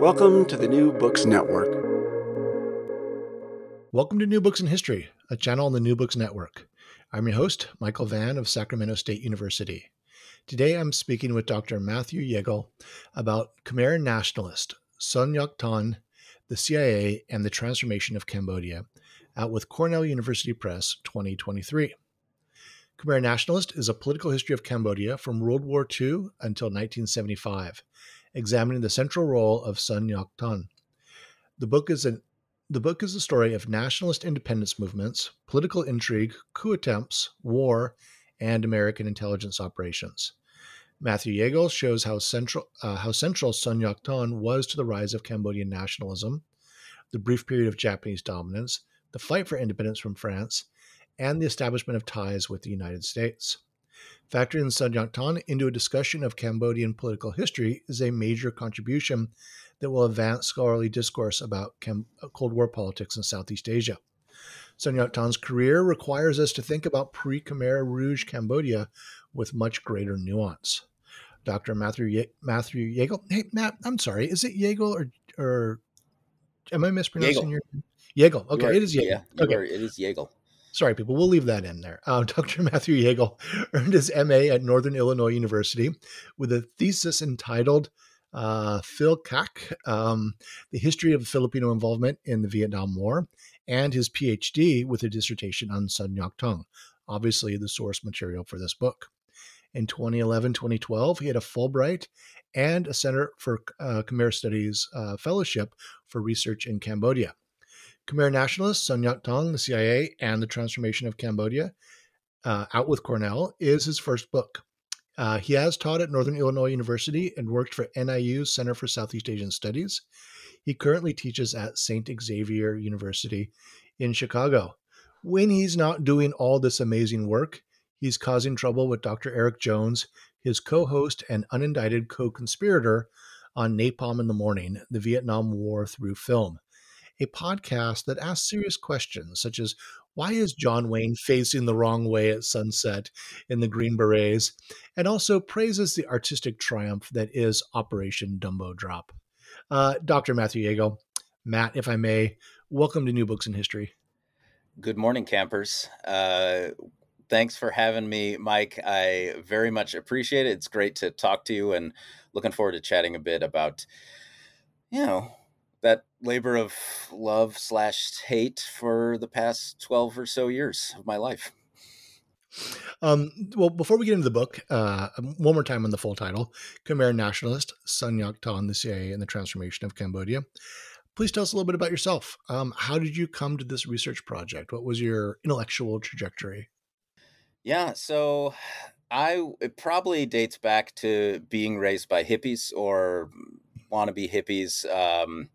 Welcome to the New Books Network. Welcome to New Books in History, a channel on the New Books Network. I'm your host, Michael Vann of Sacramento State University. Today I'm speaking with Dr. Matthew Jagel about Khmer nationalist Son Ngoc Thanh, the CIA, and the transformation of Cambodia, out with Cornell University Press 2023. Khmer Nationalist is a political history of Cambodia from World War II until 1975, examining the central role of Son Ngoc Thanh. The book is an the book is the story of nationalist independence movements, political intrigue, coup attempts, war, and American intelligence operations. Matthew Jagel shows how central, uh, how central Son Ngoc Thanh was to the rise of Cambodian nationalism, the brief period of Japanese dominance, the fight for independence from France, and the establishment of ties with the United States. Factoring Son Ngoc Thanh into a discussion of Cambodian political history is a major contribution that will advance scholarly discourse about uh, Cold War politics in Southeast Asia. Son Ngoc Thanh's career requires us to think about pre Khmer Rouge Cambodia with much greater nuance. Dr. Matthew Ye- Matthew Yeagle. Hey, Matt, I'm sorry. Is it Yeagle or or am I mispronouncing Yeagle. your name? Yeagle. Okay, You are- it is Yeagle. Yeah, okay. are- it is Yeagle. Sorry, people. We'll leave that in there. Uh, Dr. Matthew Jagel earned his MA at Northern Illinois University with a thesis entitled uh, PHILCAG, um, The History of Filipino Involvement in the Vietnam War, and his PhD with a dissertation on Son Ngoc Thanh, obviously the source material for this book. In 2011 2012, he had a Fulbright and a Center for uh, Khmer Studies uh, Fellowship for Research in Cambodia. Khmer nationalist Son Ngoc Thanh, the CIA, and the Transformation of Cambodia, uh, out with Cornell, is his first book. Uh, he has taught at Northern Illinois University and worked for NIU's Center for Southeast Asian Studies. He currently teaches at St. Xavier University in Chicago. When he's not doing all this amazing work, he's causing trouble with Dr. Eric Jones, his co host and unindicted co conspirator on Napalm in the Morning, the Vietnam War through film a podcast that asks serious questions such as why is John Wayne facing the wrong way at sunset in the Green Berets, and also praises the artistic triumph that is Operation Dumbo Drop. Uh, Dr. Matthew Jagel, Matt, if I may, welcome to New Books in History. Good morning, campers. Uh, thanks for having me, Mike. I very much appreciate it. It's great to talk to you, and looking forward to chatting a bit about, you know, that labor of love slash hate for the past twelve or so years of my life. Um, well, before we get into the book, uh, one more time on the full title Khmer Nationalist, Son Ngoc Thanh, the CIA, and the Transformation of Cambodia. Please tell us a little bit about yourself. Um, how did you come to this research project? What was your intellectual trajectory? Yeah, so I it probably dates back to being raised by hippies or wannabe hippies. Um,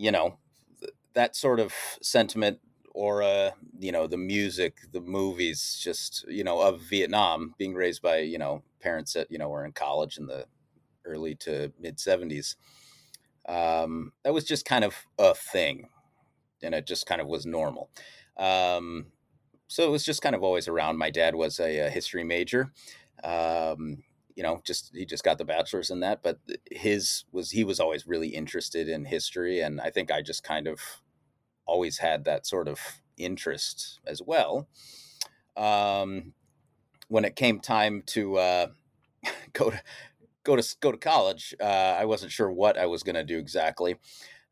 you know, th- that sort of sentiment or uh, you know, the music, the movies, just you know, of Vietnam. Being raised by you know parents that you know were in college in the early to mid seventies. Um, that was just kind of a thing, and it just kind of was normal. Um, so it was just kind of always around. My dad was a, a history major. Um, you know, just he just got the bachelor's in that, but his was he was always really interested in history, and I think I just kind of always had that sort of interest as well. Um, when it came time to uh, go to go to go to college, uh, I wasn't sure what I was going to do exactly.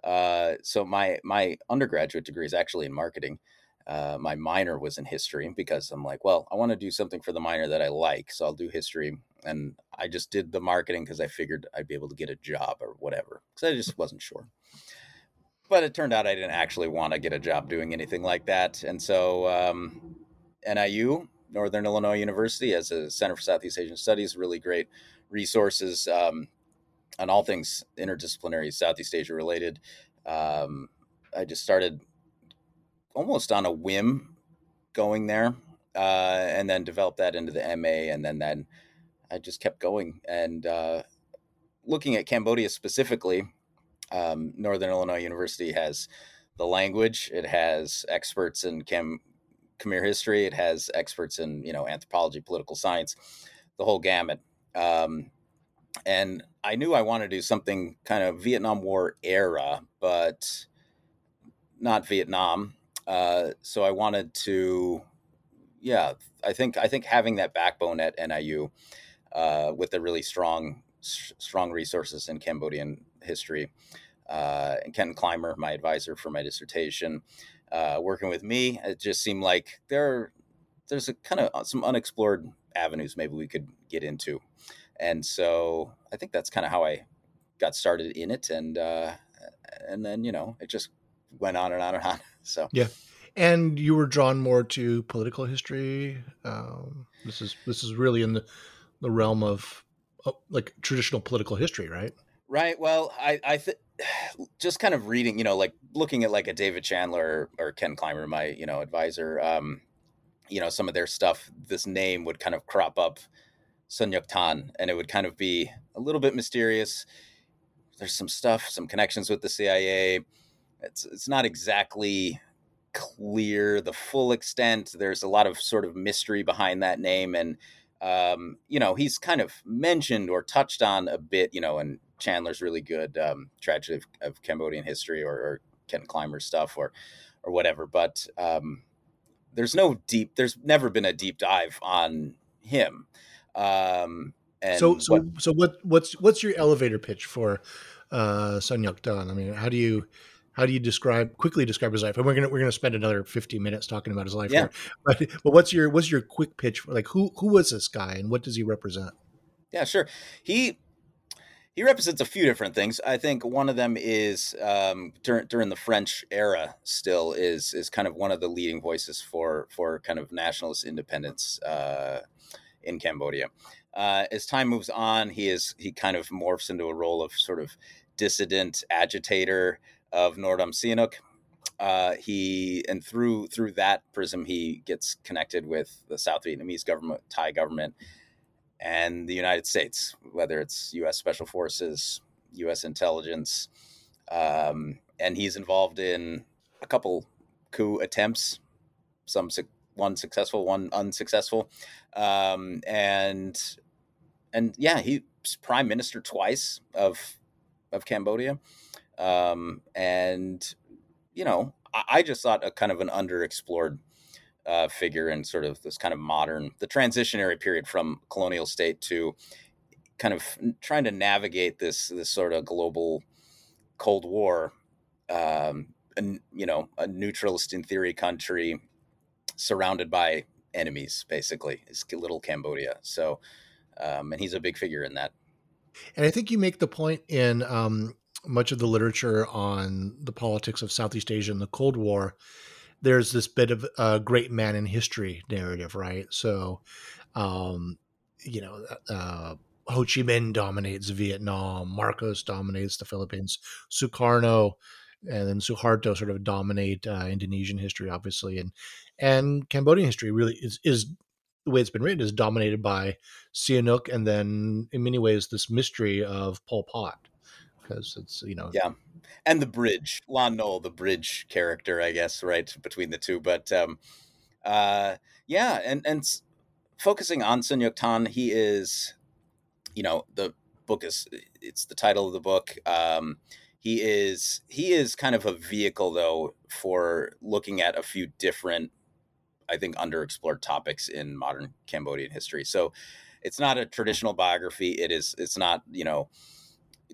Uh, so my my undergraduate degree is actually in marketing. Uh, my minor was in history because I'm like, well, I want to do something for the minor that I like, so I'll do history. And I just did the marketing because I figured I'd be able to get a job or whatever, because I just wasn't sure. But it turned out I didn't actually want to get a job doing anything like that, and so um, NIU, Northern Illinois University, as a Center for Southeast Asian Studies, really great resources. Um, on all things interdisciplinary Southeast Asia related. Um, I just started almost on a whim going there, uh, and then developed that into the MA, and then then I just kept going and uh, looking at Cambodia specifically. Um, Northern Illinois University has the language. It has experts in Cam Khmer history. It has experts in you know anthropology, political science, the whole gamut. Um, and I knew I wanted to do something kind of Vietnam War era, but not Vietnam. Uh, so I wanted to, yeah, I think I think having that backbone at NIU uh, with the really strong strong resources in Cambodian history. Uh, and Ken Clymer, my advisor for my dissertation, uh, working with me, it just seemed like there there's a kind of uh, some unexplored avenues maybe we could get into, and so I think that's kind of how I got started in it, and and then you know it just went on and on and on. So yeah, and you were drawn more to political history. Um, this is this is really in the the realm of uh, like traditional political history, right? Right. Well, I I think just kind of reading, you know, like looking at like a David Chandler or, or Ken Clymer, my you know advisor. Um, you know, some of their stuff. This name would kind of crop up, Son Ngoc Thanh, and it would kind of be a little bit mysterious. There's some stuff, some connections with the CIA. It's it's not exactly clear the full extent. There's a lot of sort of mystery behind that name, and um, you know, he's kind of mentioned or touched on a bit, you know, and Chandler's really good um, tragedy of, of, Cambodian history or, or, Ken Clymer stuff or or whatever. But um, there's no deep. There's never been a deep dive on him. Um, and so so what, so what what's what's your elevator pitch for uh, Son Ngoc Thanh? I mean, how do you how do you describe quickly describe his life? And we're gonna we're gonna spend another fifty minutes talking about his life yeah. here. But but what's your what's your quick pitch? For, like who who was this guy and what does he represent? Yeah, sure. He he represents a few different things. I think one of them is um, during during the French era. Still is is kind of one of the leading voices for for kind of nationalist independence uh, in Cambodia. Uh, as time moves on, he is he kind of morphs into a role of sort of dissident agitator of Norodom Sihanouk. Uh, he and through through that prism, he gets connected with the South Vietnamese government, Thai government, and the United States, whether it's U.S. Special Forces, U.S. intelligence, um, and he's involved in a couple coup attempts, some one successful, one unsuccessful, um, and and yeah, he's prime minister twice of of Cambodia. Um, and, you know, I, I, just thought a kind of an underexplored uh, figure in sort of this kind of modern, the transitionary period from colonial state to kind of trying to navigate this, this sort of global Cold War, um, and, you know, a neutralist in theory country surrounded by enemies, basically, is little Cambodia. So, um, and he's a big figure in that. And I think you make the point in um, much of the literature on the politics of Southeast Asia and the Cold War, there's this bit of a great man in history narrative, right? So, um, you know, uh, Ho Chi Minh dominates Vietnam, Marcos dominates the Philippines, Sukarno and then Suharto sort of dominate uh, Indonesian history, obviously, and and Cambodian history really is is the way it's been written is dominated by Sihanouk, and then in many ways this mystery of Pol Pot because it's you know yeah. And the bridge lon nol the bridge character i guess right between the two but um uh yeah and and focusing on Son Ngoc Thanh he is you know the book is it's the title of the book um he is he is kind of a vehicle though for looking at a few different i think underexplored topics in modern cambodian history. So it's not a traditional biography it is it's not you know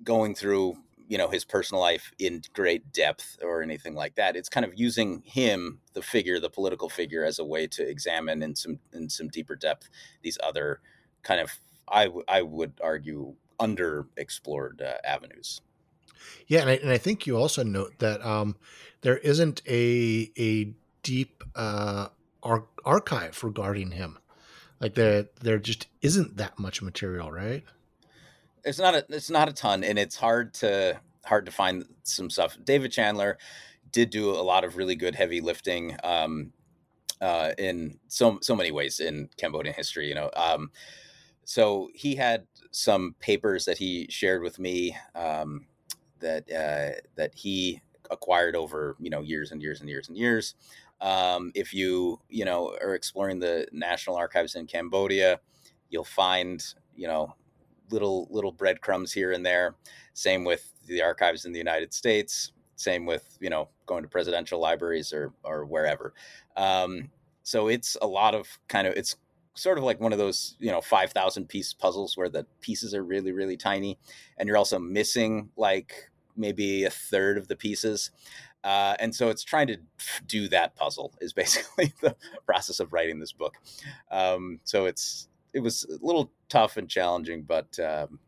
going through you know his personal life in great depth or anything like that it's kind of using him the figure the political figure as a way to examine in some in some deeper depth these other kind of I, w- I would argue underexplored uh, avenues. Yeah and I, and I think you also note that um, there isn't a a deep uh, ar- archive regarding him. Like there there just isn't that much material right it's not a it's not a ton, and it's hard to hard to find some stuff. David Chandler did do a lot of really good heavy lifting um, uh, in so so many ways in Cambodian history. You know, um, so he had some papers that he shared with me um, that uh, that he acquired over you know years and years and years and years. Um, if you you know are exploring the national archives in Cambodia, you'll find you know little little breadcrumbs here and there. Same with the archives in the United States. Same with you know going to presidential libraries or or wherever. Um, so it's a lot of kind of it's sort of like one of those you know 5000 piece puzzles where the pieces are really really tiny and you're also missing like maybe a third of the pieces uh, and so it's trying to do that puzzle is basically the process of writing this book um, so it's it was a little tough and challenging but um,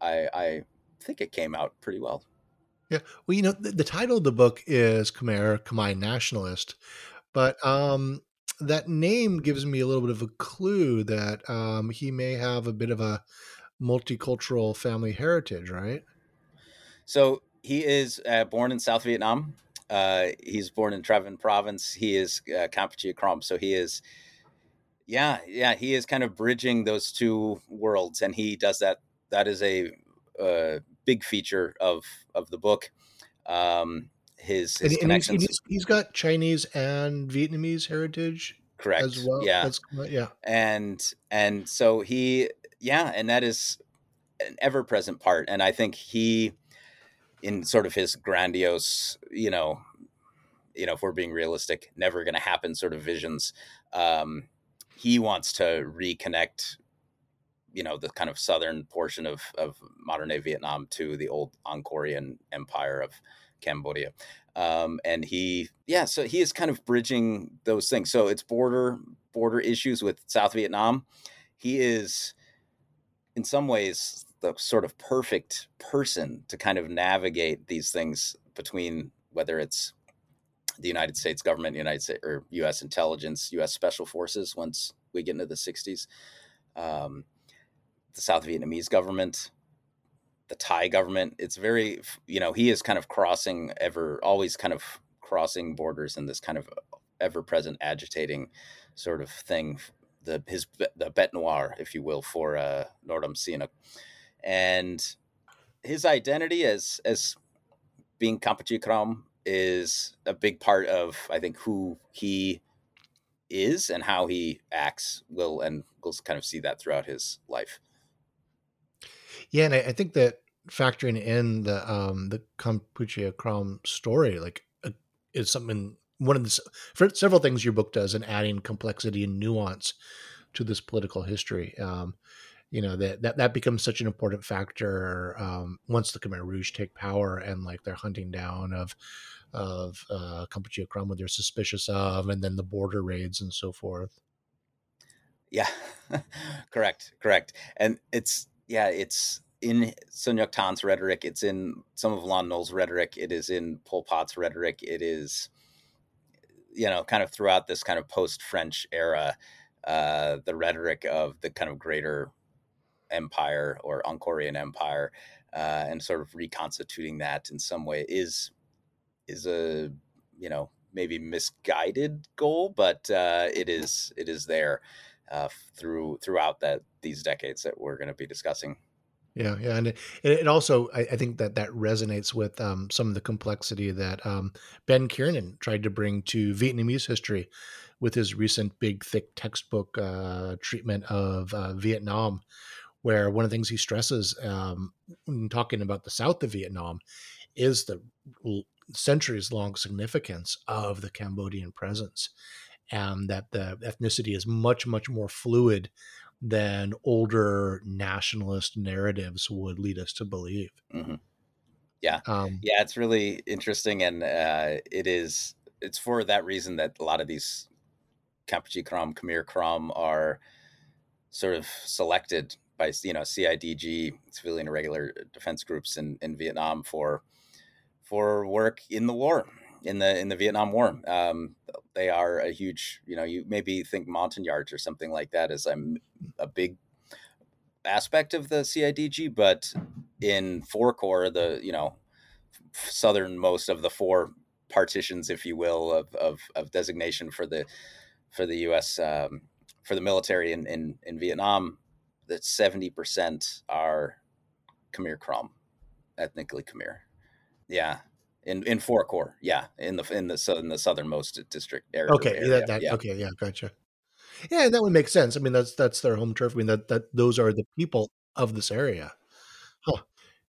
I, I think it came out pretty well yeah well you know the, the title of the book is khmer khmer nationalist but um that name gives me a little bit of a clue that um, he may have a bit of a multicultural family heritage, right? So he is uh, born in South Vietnam. Uh, he's born in Tra Vinh province. He is uh, Kampuchea Krom. So he is, yeah, yeah, he is kind of bridging those two worlds, and he does that. That is a, a big feature of of the book. Um, his, his and, connections. And he's, he's got Chinese and Vietnamese heritage correct as well. Yeah, That's, yeah, and and so he, yeah, and that is an ever present part. And I think he, in sort of his grandiose, you know, you know, if we're being realistic, never going to happen sort of visions. Um, he wants to reconnect you know the kind of southern portion of of modern day Vietnam to the old Angkorian Empire of Cambodia. Um, and he, yeah, so he is kind of bridging those things. So it's border border issues with South Vietnam. He is, in some ways, the sort of perfect person to kind of navigate these things between whether it's the United States government, United States or U.S. intelligence, U.S. special forces. Once we get into the '60s, um, the South Vietnamese government, the Thai government. It's very, you know, he is kind of crossing ever, always kind of crossing borders in this kind of ever present agitating sort of thing. The his the bête noire, if you will, for uh, Norodom Sihanouk, and his identity as as being Kampuchea Krom is a big part of I think who he is and how he acts. Will and we'll kind of see that throughout his life. Yeah, and I, I think that factoring in the um the Kampuchea Krom story, like, uh, is something one of the for several things your book does in adding complexity and nuance to this political history. Um, you know that that that becomes such an important factor um, once the Khmer Rouge take power and like their hunting down of of uh, Kampuchea Krom, what they're suspicious of, and then the border raids and so forth. Yeah, correct, correct, and it's yeah, it's in Son Ngoc Thanh's rhetoric. It's in some of Lon Nol's rhetoric. It is in Pol Pot's rhetoric. It is, you know, kind of throughout this kind of post French era, uh, the rhetoric of the kind of greater empire or Angkorian empire, uh, and sort of reconstituting that in some way is is a you know maybe misguided goal, but uh, it is it is there uh, through throughout that these decades that we're going to be discussing. Yeah, yeah, and it, it also I, I, think that that resonates with um, some of the complexity that um, Ben Kiernan tried to bring to Vietnamese history with his recent big thick textbook uh, treatment of uh, Vietnam, where one of the things he stresses um, when talking about the south of Vietnam is the centuries long significance of the Cambodian presence and that the ethnicity is much much more fluid than older nationalist narratives would lead us to believe. Mm-hmm. Yeah, um, yeah, it's really interesting, and uh, it is. It's for that reason that a lot of these Kampuchea Krom, Khmer Krom are sort of selected by you know CIDG, civilian irregular defense groups in in Vietnam for for work in the war in the in the Vietnam War. Um, they are a huge, you know, you maybe think Montagnards or something like that is as I'm a big aspect of the CIDG, but in four core, the you know southernmost of the four partitions, if you will, of of, of designation for the for the U.S. Um, for the military in in, in Vietnam, that seventy percent are Khmer Krom, ethnically Khmer. Yeah, in in four core. Yeah, in the in the southern the southernmost district area. Okay, area. That, that, yeah. okay, yeah, gotcha. Yeah, that would make sense. I mean, that's that's their home turf. I mean, that that those are the people of this area.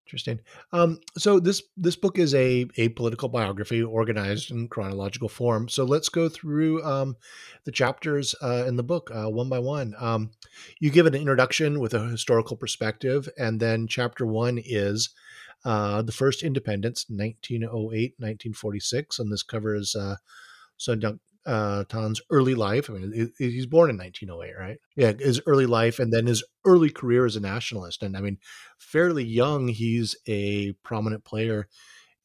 Interesting. Um, so this this book is a a political biography organized in chronological form. So let's go through um, the chapters uh, in the book uh, one by one. Um, you give an introduction with a historical perspective, and then chapter one is uh, the first independence, 1908, 1946, and this covers uh, Sun uh, Tan's early life. I mean, he's born in 1908, right? Yeah, his early life and then his early career as a nationalist. And I mean, fairly young, he's a prominent player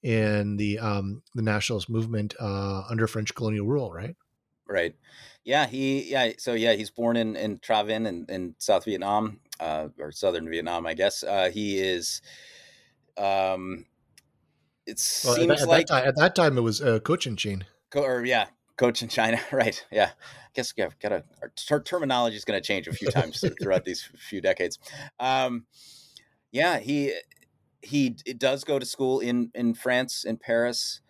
in the um, the nationalist movement uh, under French colonial rule, right? Right. Yeah. He. Yeah. So yeah, he's born in in Tra Vinh in, in South Vietnam uh, or Southern Vietnam, I guess. Uh, he is. Um, it well, seems at that, like at that, time, at that time it was uh, Cochinchine. Or yeah, Cochinchina, right? Yeah, I guess yeah, got a our terminology is going to change a few times throughout these few decades. Um, yeah, he he does go to school in in France in Paris,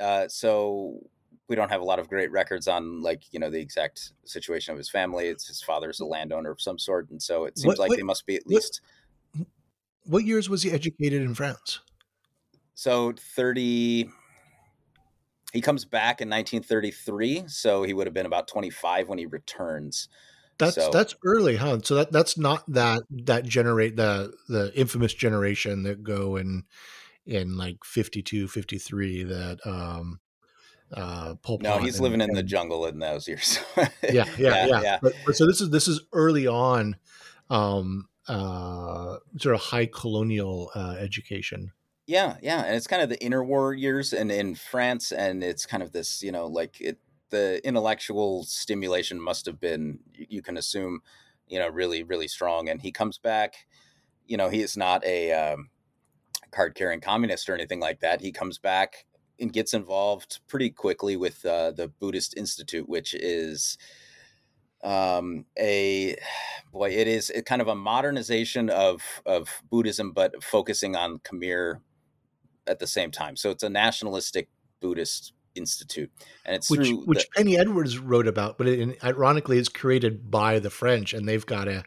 uh, so we don't have a lot of great records on like you know the exact situation of his family. It's his father's a landowner of some sort, and so it seems what, like what, they must be at least. What, what years was he educated in France? So thirty he comes back in 1933, so he would have been about 25 when he returns. That's so, that's early, huh? So that that's not that that generate the the infamous generation that go in in like 52, 53 that um uh Pol No, he's and, living in and, the jungle in those years. yeah, yeah, yeah. yeah. yeah. But, but so this is this is early on um uh sort of high colonial uh education. Yeah, yeah, and it's kind of the interwar years, and in France, and it's kind of this, you know, like it. The intellectual stimulation must have been, you can assume, you know, really, really strong. And he comes back, you know, he is not a um, card carrying communist or anything like that. He comes back and gets involved pretty quickly with uh, the Buddhist Institute, which is um, a boy. It is kind of a modernization of of Buddhism, but focusing on Khmer at the same time. So it's a nationalistic Buddhist institute, and it's which which the, Penny Edwards wrote about, but it, ironically, it's created by the French, and they've got a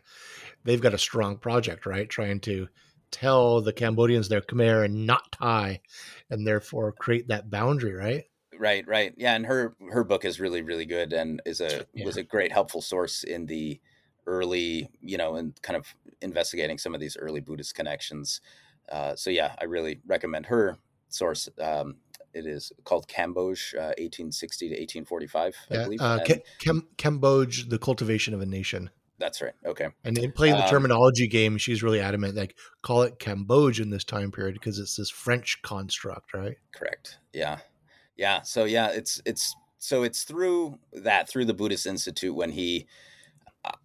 they've got a strong project, right, trying to tell the Cambodians they're Khmer and not Thai, and therefore create that boundary, right? Right, right, yeah. And her her book is really really good, and is a yeah. was a great helpful source in the early, you know, and kind of investigating some of these early Buddhist connections. Uh, so yeah, I really recommend her source. Um, it is called Cambodge, uh, 1860 to 1845, I believe. Uh, Cam- Cambodge, the cultivation of a nation. That's right. Okay. And in playing the um, terminology game, she's really adamant, like call it Cambodge in this time period because it's this French construct, right? Correct. Yeah. Yeah. So yeah, it's it's so it's through that through the Buddhist Institute when he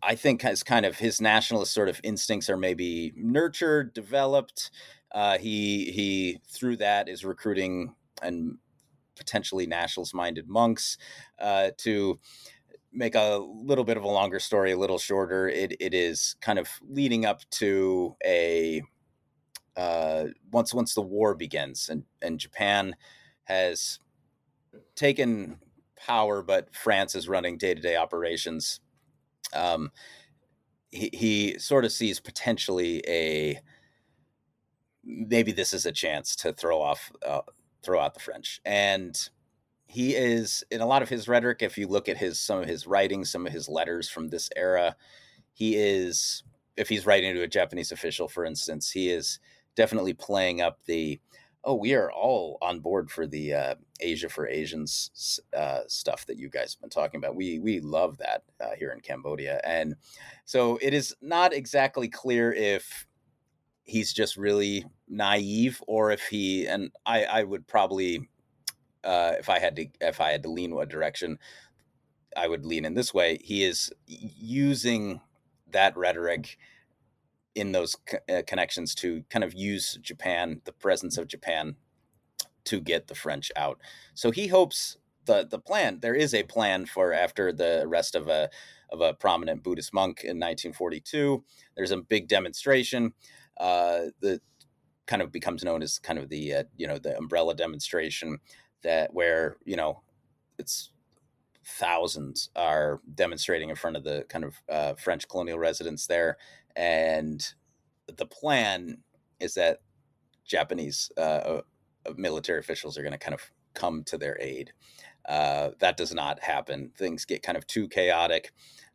I think has kind of his nationalist sort of instincts are maybe nurtured, developed. Uh, he he through that is recruiting and potentially nationalist minded monks uh, to make a little bit of a longer story a little shorter. It it is kind of leading up to a uh, once once the war begins and and Japan has taken power, but France is running day to day operations um, he, he sort of sees potentially a maybe this is a chance to throw off uh, throw out the French. And he is in a lot of his rhetoric if you look at his some of his writings some of his letters from this era he is if he's writing to a japanese official for instance he is definitely playing up the oh, we are all on board for the uh, Asia for Asians uh, stuff that you guys have been talking about. We we love that uh, here in Cambodia, and so it is not exactly clear if he's just really naive or if he and I I would probably uh, if I had to if I had to lean one direction, I would lean in this way. He is using that rhetoric in those co- uh, connections to kind of use Japan, the presence of Japan, to get the French out. So he hopes the the plan. There is a plan for after the arrest of a of a prominent Buddhist monk in 1942. There's a big demonstration. Uh, the kind of becomes known as kind of the uh, you know the umbrella demonstration that where you know it's thousands are demonstrating in front of the kind of uh, French colonial residents there, and the plan is that Japanese uh, uh military officials are going to kind of come to their aid. Uh, that does not happen. Things get kind of too chaotic.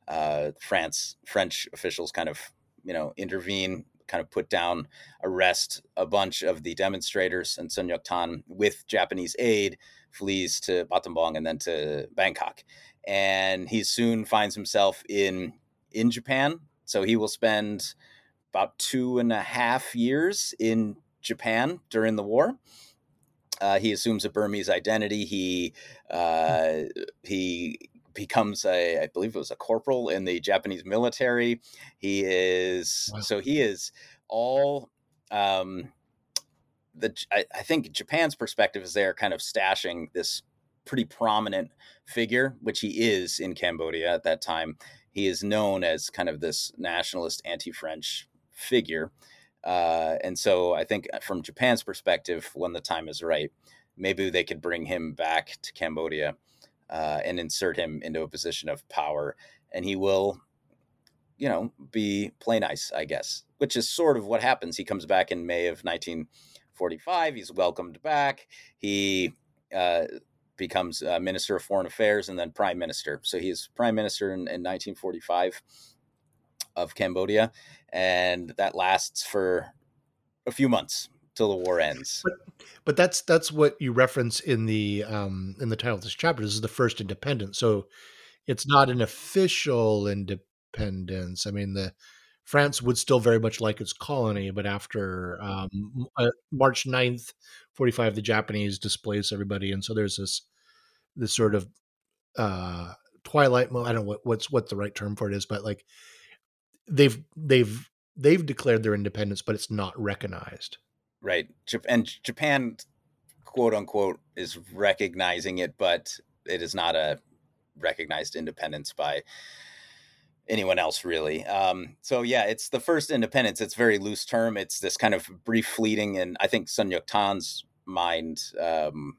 Uh, France French officials kind of you know intervene kind of put down, arrest a bunch of the demonstrators, and Son Ngoc Thanh, with Japanese aid, flees to Battambang and then to Bangkok. And he soon finds himself in in Japan. So he will spend about two and a half years in Japan during the war. Uh, he assumes a Burmese identity. He uh, he becomes a, I believe it was a corporal in the Japanese military. He is wow. so he is all. Um, the I, I think Japan's perspective is they're kind of stashing this pretty prominent figure, which he is in Cambodia at that time. He is known as kind of this nationalist, anti-French figure, uh, and so I think uh, from Japan's perspective, when the time is right, maybe they could bring him back to Cambodia uh, and insert him into a position of power, and he will, you know, be play nice, I guess, which is sort of what happens. He comes back in May of 1945. He's welcomed back. He uh, becomes uh, Minister of Foreign Affairs and then Prime Minister. So he's Prime Minister in, in 1945 of Cambodia, and that lasts for a few months till the war ends. But, but that's that's what you reference in the um, in the title of this chapter. This is the first independence, so it's not an official independence. I mean, the France would still very much like its colony, but after um, uh, March 9th, 45, the Japanese displace everybody, and so there's this this sort of uh, twilight. I don't know what, what's what the right term for it is, but like they've they've they've declared their independence, but it's not recognized right? And Japan, quote unquote, is recognizing it, but it is not a recognized independence by anyone else really. Um, so yeah, it's the first independence. It's very loose term. It's this kind of brief, fleeting, and I think Son Ngoc Thanh's mind. Um,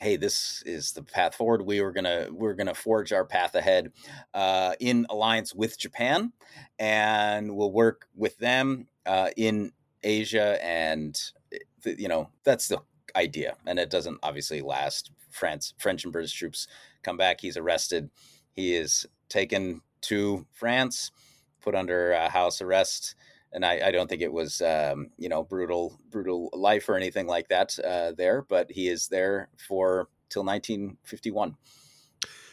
hey, this is the path forward. We were gonna we're gonna forge our path ahead uh, in alliance with Japan, and we'll work with them uh, in Asia and you know that's the idea, and it doesn't obviously last. France, French and British troops come back. He's arrested. He is taken to France, put under uh, house arrest, and I, I, don't think it was um, you know brutal brutal life or anything like that uh, there, but he is there for till 1951.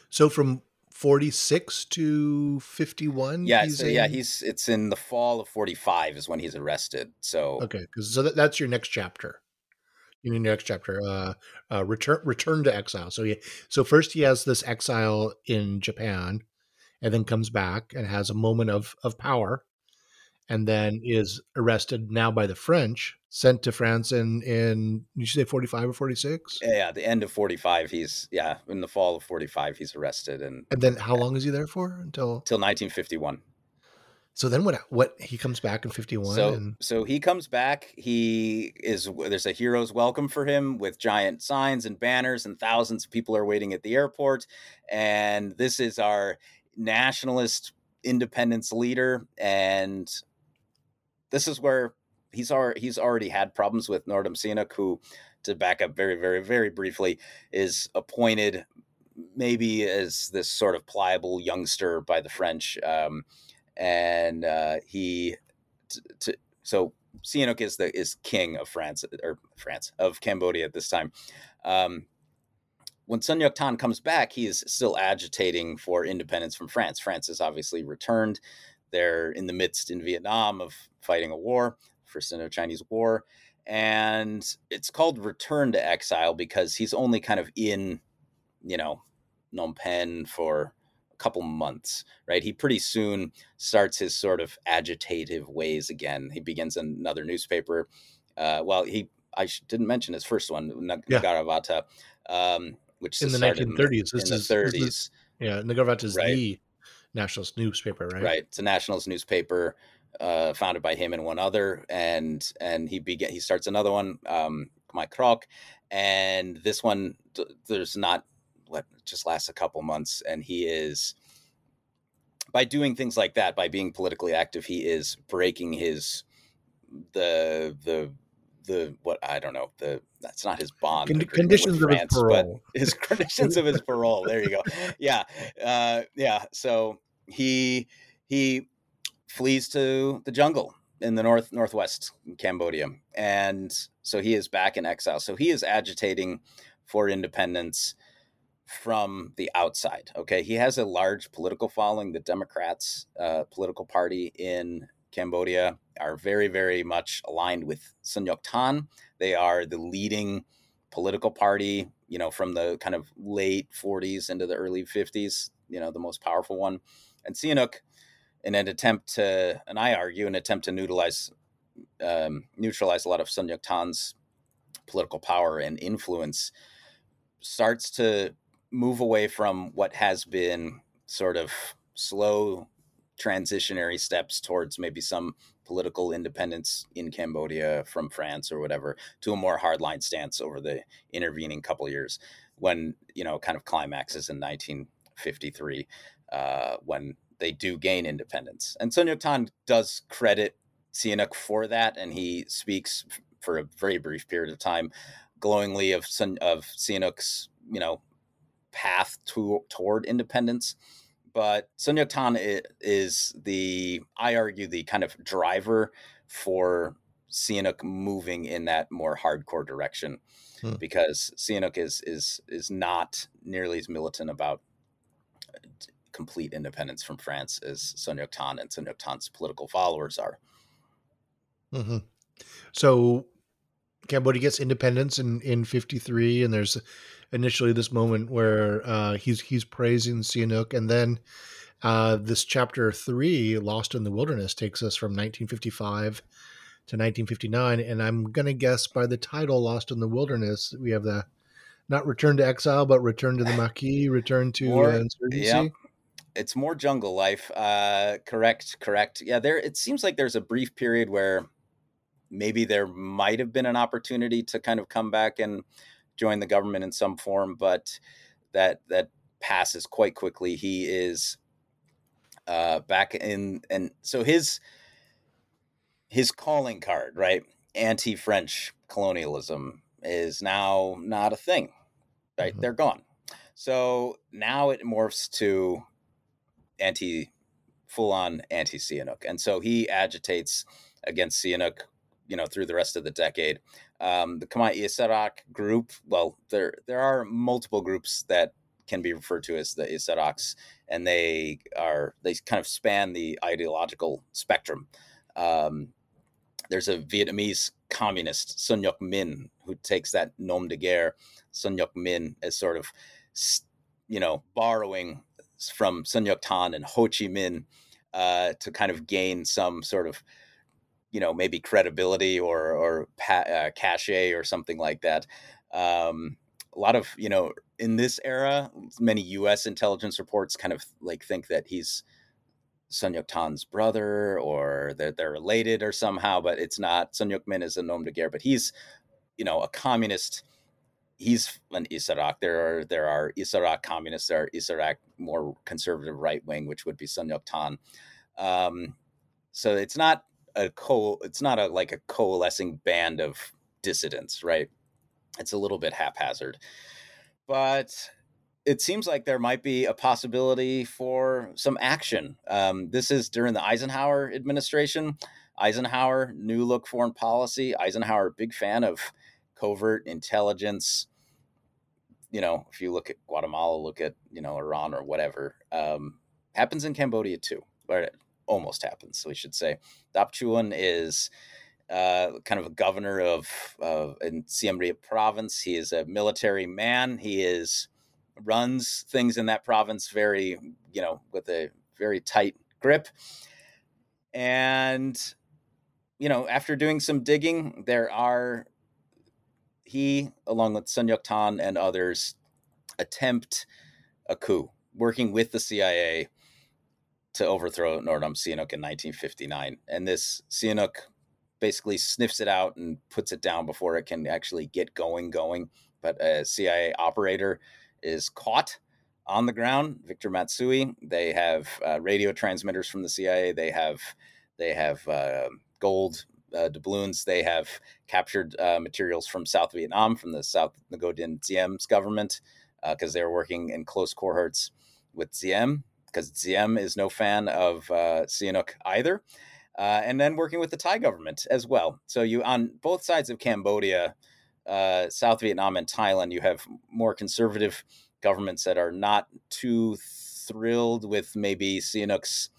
So from 46 to 51 yeah so, yeah he's it's in the fall of 45 is when he's arrested so okay because so that, that's your next chapter in your next chapter uh, uh return return to exile so yeah so first he has this exile in japan and then comes back and has a moment of of power and then is arrested now by the French, sent to France in in you say forty five or forty six? Yeah, the end of forty five. He's yeah, in the fall of forty five, he's arrested and and then how long is he there for until till nineteen fifty one. So then what? What he comes back in fifty one. So and... so he comes back. He is there's a hero's welcome for him with giant signs and banners, and thousands of people are waiting at the airport. And this is our nationalist independence leader, and this is where he's already he's already had problems with Norodom Sihanouk, who, to back up very very very briefly, is appointed maybe as this sort of pliable youngster by the French, um, and uh, he t- t- so Sihanouk is the is king of France or France of Cambodia at this time. Um, when Son Ngoc Thanh comes back, he is still agitating for independence from France. France has obviously returned they're in the midst in Vietnam of fighting a war, first Sino-Chinese War, and it's called Return to Exile because he's only kind of in, you know, Phnom Penh for a couple months, right? He pretty soon starts his sort of agitative ways again. He begins another newspaper. Uh, well, he I didn't mention his first one, Nagaravata, yeah. um, which in the 1930s. In this in is, the 30s. Is, yeah, Nagaravata is right. the nationalist newspaper, right? Right. It's a nationalist newspaper uh, founded by him and one other, and and he began he starts another one, um, Khmer Kraok, and this one there's not what just lasts a couple months, and he is by doing things like that, by being politically active, he is breaking his the the the what I don't know the that's not his bond Con- conditions France, of his parole. but his conditions of his parole. There you go. Yeah, uh, yeah. So he he flees to the jungle in the north northwest Cambodia, and so he is back in exile. So he is agitating for independence from the outside. Okay, he has a large political following. The Democrats, uh, political party in Cambodia, are very, very much aligned with Son Ngoc Thanh. They are the leading political party, you know, from the kind of late 40s into the early 50s. You know, the most powerful one. And Sihanouk, in an attempt to, and I argue, an attempt to neutralize um, neutralize a lot of Son Ngoc Thanh's political power and influence, starts to move away from what has been sort of slow transitionary steps towards maybe some political independence in Cambodia from France or whatever to a more hardline stance over the intervening couple years when you know kind of climaxes in 1953 uh, when they do gain independence and Ngoc Thanh does credit Sihanouk for that and he speaks for a very brief period of time glowingly of Sun, of Sihanouk's you know path to, toward independence. But Ngoc Thanh is the, I argue, the kind of driver for Sihanouk moving in that more hardcore direction, hmm. because Sihanouk is is is not nearly as militant about uh, complete independence from France as Ngoc Thanh and Ngoc Thanh's political followers are. Mm-hmm. So Cambodia gets independence in in 53 and there's initially this moment where uh, he's he's praising Sihanouk, and then uh, this chapter three, Lost in the Wilderness, takes us from 1955 to 1959, and I'm gonna guess by the title "Lost in the Wilderness," we have the not return to exile, but return to the Maquis, return to or, uh, insurgency. Yeah. It's more jungle life. Uh, correct, correct. Yeah, there. It seems like there's a brief period where maybe there might have been an opportunity to kind of come back and join the government in some form, but that that passes quite quickly. He is uh, back in, and so his his calling card, right, anti-French colonialism, is now not a thing. Right, mm-hmm. they're gone. So now it morphs to anti, full on anti Sihanouk, and so he agitates against Sihanouk you know through the rest of the decade. Um, the Khmer Isarak group, well, there there are multiple groups that can be referred to as the Isaraks, and they are they kind of span the ideological spectrum. Um, there's a Vietnamese communist, Son Ngoc Minh, who takes that nom de guerre, Son Ngoc Minh, as sort of, you know, borrowing from Son Ngoc Thanh and Ho Chi Minh uh, to kind of gain some sort of you know maybe credibility or or pa- uh, cachet or something like that. Um, a lot of you know in this era, many U.S. intelligence reports kind of like think that he's Son Ngoc Thanh's brother or that they're related or somehow, but it's not. Son Ngoc Minh is a nom de guerre, but he's you know a communist. He's an Isarak. There are there are Isarak communists. There are Isarak more conservative right wing, which would be Son Ngoc Thanh. Um, so it's not a co it's not a like a coalescing band of dissidents, right? It's a little bit haphazard. But it seems like there might be a possibility for some action. Um, this is during the Eisenhower administration. Eisenhower, new look foreign policy. Eisenhower, big fan of covert intelligence. You know, if you look at Guatemala, look at, you know, Iran or whatever. Um, happens in Cambodia too almost happens, we should say. Dap Chhuon is uh, kind of a governor of, of in Siem Reap province. He is a military man. He is runs things in that province very, you know, with a very tight grip. And, you know, after doing some digging, there are, he, along with Son Ngoc Thanh and others, attempt a coup, working with the CIA to overthrow Norodom Sihanouk in 1959. And this Sihanouk basically sniffs it out and puts it down before it can actually get going, going. But a CIA operator is caught on the ground. Victor Matsui. They have uh, radio transmitters from the CIA. They have they have uh, gold uh, doubloons. They have captured uh, materials from South Vietnam from the South Ngo Dinh Diem's government because uh, they were working in close cohorts with Diem because Diem is no fan of uh, Sihanouk either. Uh, and then working with the Thai government as well. So you on both sides of Cambodia, uh, South Vietnam and Thailand, you have more conservative governments that are not too thrilled with maybe Sihanouk's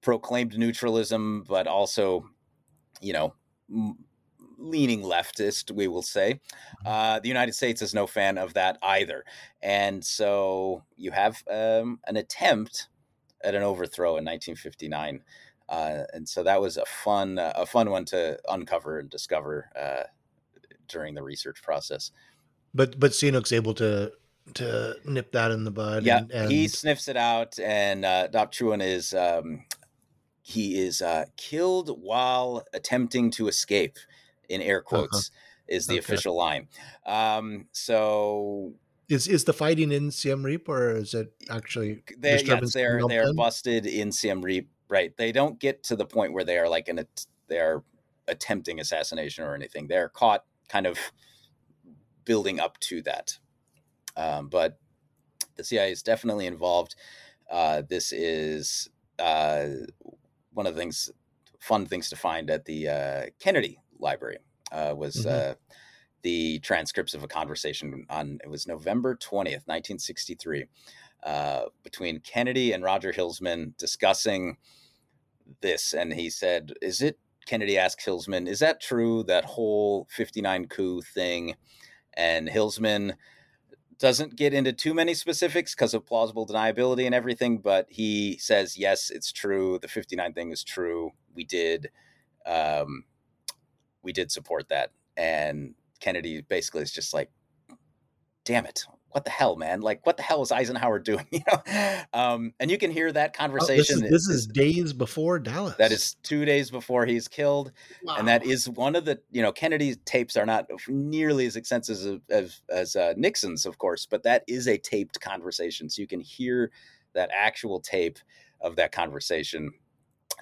proclaimed neutralism, but also, you know, m- leaning leftist, we will say. Mm-hmm. Uh, the United States is no fan of that either. And so you have um, an attempt at an overthrow in 1959. Uh, and so that was a fun, uh, a fun one to uncover and discover uh, during the research process. But but Sihanouk's able to to nip that in the bud. Yeah, and, and... he sniffs it out, and uh, Dap Chhuon is um, he is uh, killed while attempting to escape. In air uh-huh. quotes, uh-huh. is the okay. official line. Um, so is is the fighting in Siem Reap or is it actually? They, yes, they're they're busted in Siem Reap. Right, they don't get to the point where they are like in a they are attempting assassination or anything. They're caught kind of building up to that. Um, but the CIA is definitely involved. Uh, this is uh, one of the things, fun things to find at the uh, Kennedy Library uh, was mm-hmm. Uh, the transcripts of a conversation on it was November twentieth, nineteen sixty three, uh, between Kennedy and Roger Hilsman discussing this, and he said, "Is it?" Kennedy asked Hilsman, "Is that true? That whole fifty nine coup thing?" And Hilsman doesn't get into too many specifics because of plausible deniability and everything, but he says, yes, it's true. The 59 thing is true. We did, um, we did support that. And Kennedy basically is just like, damn it what the hell, man? Like, what the hell is Eisenhower doing? You know, um, and you can hear that conversation. Oh, this, is, this is, days before Dallas. That is two days before he's killed, wow. and that is one of the you know Kennedy's tapes are not nearly as extensive as as, as uh, Nixon's, of course, but that is a taped conversation, so you can hear that actual tape of that conversation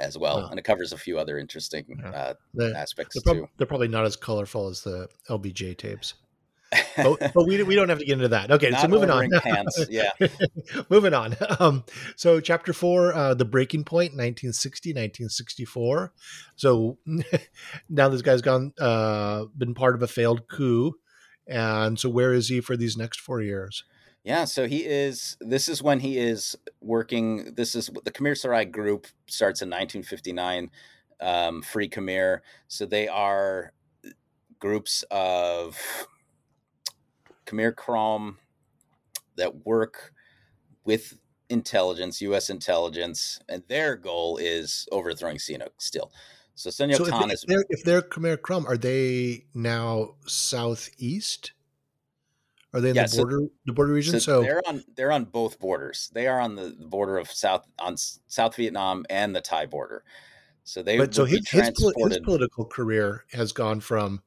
as well, and it covers a few other interesting uh, aspects they're, prob- too. They're probably not as colorful as the LBJ tapes but, but, we, we don't have to get into that. Okay, Not so moving on. Pants. Yeah, moving on. Um, so chapter four, uh, the breaking point, 1960, 1964. So now this guy's gone, uh, been part of a failed coup, and so where is he for these next four years? Yeah, so he is. This is when he is working. This is the Khmer Serai group starts in 1959. Um, Free Khmer. So they are groups of Khmer Krom that work with intelligence, U.S. intelligence, and their goal is overthrowing Sihanouk still. So Sun Yat so Tan is. If they're, if they're Khmer Krom, are they now southeast? Are they in yeah, the border so, the border region? So, so, they're on they're on both borders. They are on the border of South on South Vietnam and the Thai border. So they but so his, his, his, political career has gone from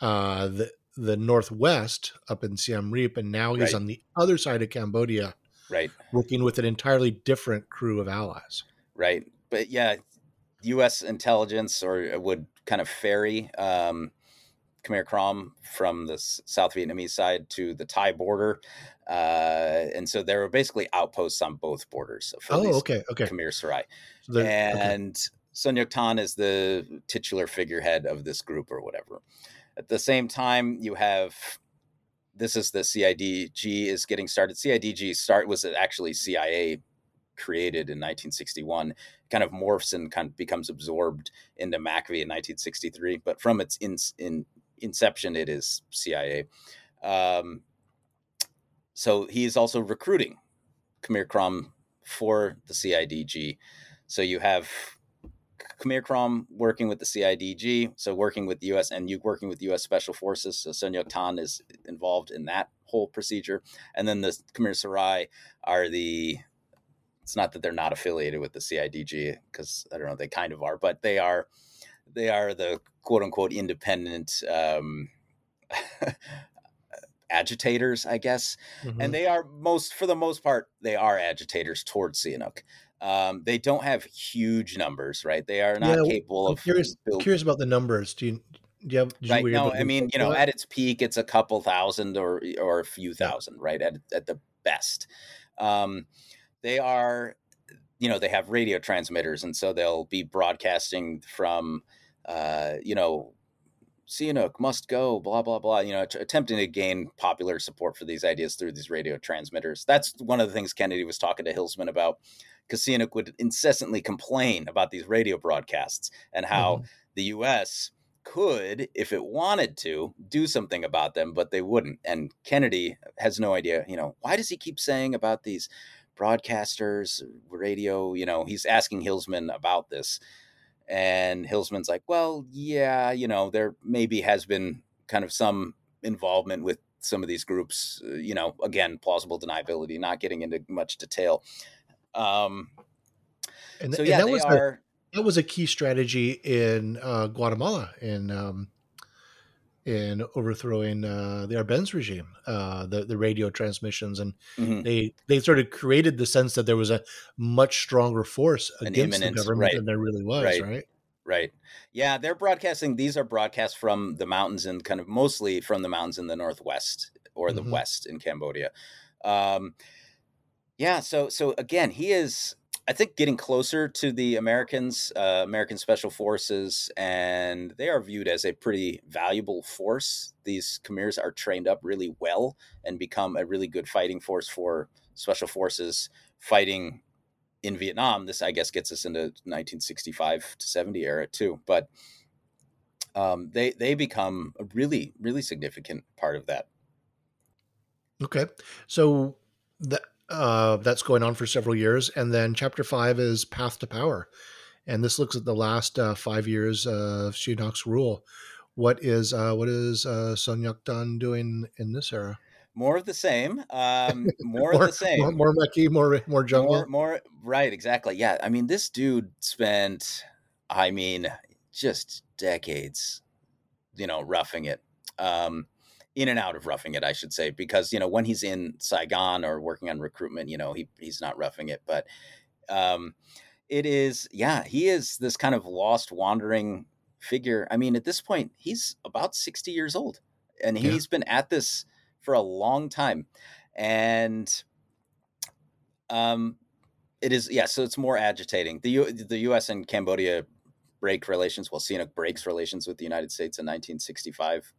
uh, the the northwest up in Siem Reap, and now he's right. on the other side of Cambodia, right, working with an entirely different crew of allies. Right, but yeah, U.S. intelligence or would kind of ferry um, Khmer Krom from the South Vietnamese side to the Thai border, uh, and so there were basically outposts on both borders. oh, okay, okay. Khmer Serai, so and okay. Son Ngoc Thanh is the titular figurehead of this group or whatever. At the same time, you have this is the CIDG is getting started. CIDG start was actually CIA created in 1961, kind of morphs and kind of becomes absorbed into MACV in 1963. But from its in, in inception, it is CIA. Um, so is also recruiting Khmer Krom for the CIDG. So you have Khmer Krom working with the CIDG, so working with the U.S. and you working with U.S. Special Forces. So Son Ngoc Thanh is involved in that whole procedure, and then the Khmer Serai are the. It's not that they're not affiliated with the CIDG because I don't know they kind of are, but they are they are the quote unquote independent um, agitators, I guess, mm-hmm. and they are most for the most part they are agitators towards Sihanouk. Um, they don't have huge numbers, right? They are not yeah, capable I'm of. Curious, curious about the numbers. Do you? Do you have, right. No, I mean, you know, at its peak, it's a couple thousand or or a few thousand, right? At at the best, um, they are, you know, they have radio transmitters, and so they'll be broadcasting from, uh, you know, Sihanouk must go, blah, blah, blah, you know, attempting to gain popular support for these ideas through these radio transmitters. That's one of the things Kennedy was talking to Hilsman about because Sihanouk would incessantly complain about these radio broadcasts and how mm-hmm. the U.S. could, if it wanted to, do something about them, but they wouldn't. And Kennedy has no idea, you know, why does he keep saying about these broadcasters, radio? You know, he's asking Hilsman about this. And Hilsman's like, well, yeah, you know, there maybe has been kind of some involvement with some of these groups, uh, you know, again, plausible deniability, not getting into much detail. Um, and, so yeah, and that was are. A, that was a key strategy in uh, Guatemala in um, in overthrowing uh, the Arbenz regime, uh, the the radio transmissions, and mm-hmm. they they sort of created the sense that there was a much stronger force against imminent, the government right. than there really was, right? Right. Right. Yeah, they're broadcasting. These are broadcast from the mountains and kind of mostly from the mountains in the northwest or the mm-hmm. west in Cambodia. Um, yeah. So so again, he is. I think getting closer to the Americans, uh, American Special Forces, and they are viewed as a pretty valuable force. These Khmers are trained up really well and become a really good fighting force for Special Forces fighting in Vietnam. This, I guess, gets us into 1965 to 70 era too. But um, they they become a really really significant part of that. Okay, so that uh, that's going on for several years. And then chapter five is Path to Power. And this looks at the last uh, five years of Sihanouk's rule. What is uh, what is uh, Son Ngoc Thanh doing in this era? More of the same. Um, more, more, of the same. More, more Meki, more more jungle. More, more right, exactly. Yeah, I mean, this dude spent, I mean, just decades, you know, roughing it. Um, in and out of roughing it, I should say, because you know when he's in Saigon or working on recruitment, you know he he's not roughing it, but um, it is yeah he is this kind of lost wandering figure. I mean, at this point, he's about sixty years old, and he's yeah. been at this for a long time, and um, it is yeah. So it's more agitating. The U, the U.S. and Cambodia break relations. Well, Sihanouk breaks relations with the United States in 1965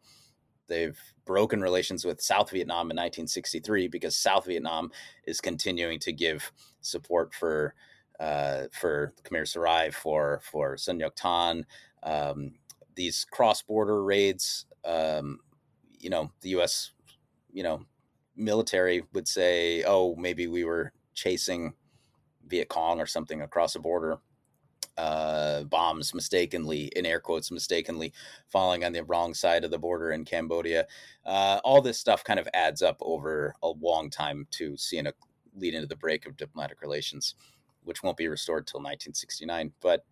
They've broken relations with South Vietnam in 1963 because South Vietnam is continuing to give support for uh, for Khmer Serai, for for Son Ngoc Thanh. Um, these cross border raids, um, you know, the U.S. you know military would say, oh, maybe we were chasing Viet Cong or something across the border uh, bombs mistakenly, in air quotes, mistakenly falling on the wrong side of the border in Cambodia. Uh, all this stuff kind of adds up over a long time to seeing a lead into the break of diplomatic relations, which won't be restored till 1969. But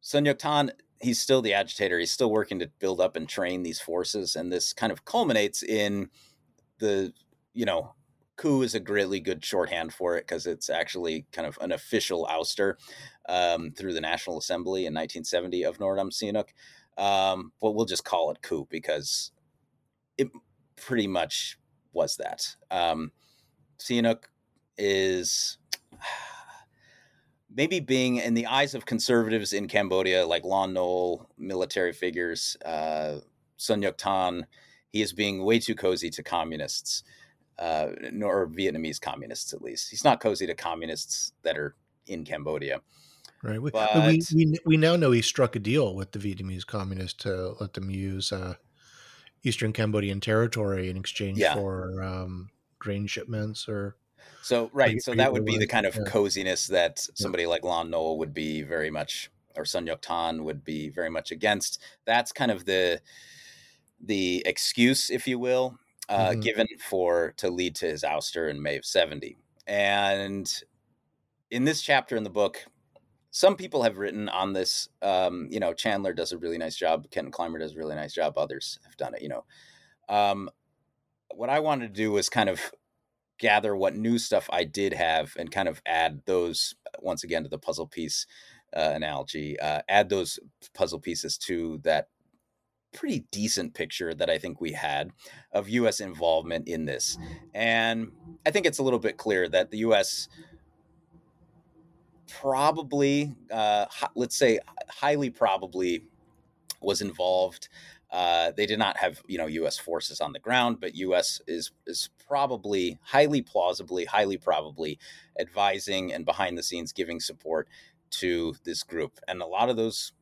Son Ngoc Thanh, he's still the agitator. He's still working to build up and train these forces, and this kind of culminates in the you know coup is a really good shorthand for it because it's actually kind of an official ouster um, through the National Assembly in 1970 of Norodom Sihanouk. Um, but we'll just call it coup because it pretty much was that. Um, Sihanouk is maybe being in the eyes of conservatives in Cambodia, like Lon Nol, military figures, uh, Son Ngoc Thanh, he is being way too cozy to communists uh, nor Vietnamese communists, at least. He's not cozy to communists that are in Cambodia. Right. We, but, we, we, we now know he struck a deal with the Vietnamese communists to let them use uh, Eastern Cambodian territory in exchange yeah. for um, grain shipments or so right so that would be the kind of yeah. coziness that somebody yeah. like lon nol would be very much or Son Ngoc Thanh would be very much against that's kind of the the excuse if you will uh, mm-hmm. given for to lead to his ouster in may of 70 and in this chapter in the book some people have written on this. Um, you know, Chandler does a really nice job. Kenton Clymer does a really nice job. Others have done it. You know, um, what I wanted to do was kind of gather what new stuff I did have and kind of add those once again to the puzzle piece uh, analogy. Uh, add those puzzle pieces to that pretty decent picture that I think we had of U.S. involvement in this, and I think it's a little bit clear that the U.S probably, uh, let's say, highly probably was involved. Uh, they did not have, you know, U.S. forces on the ground, but U.S. is is probably highly plausibly, highly probably advising and behind the scenes giving support to this group. And a lot of those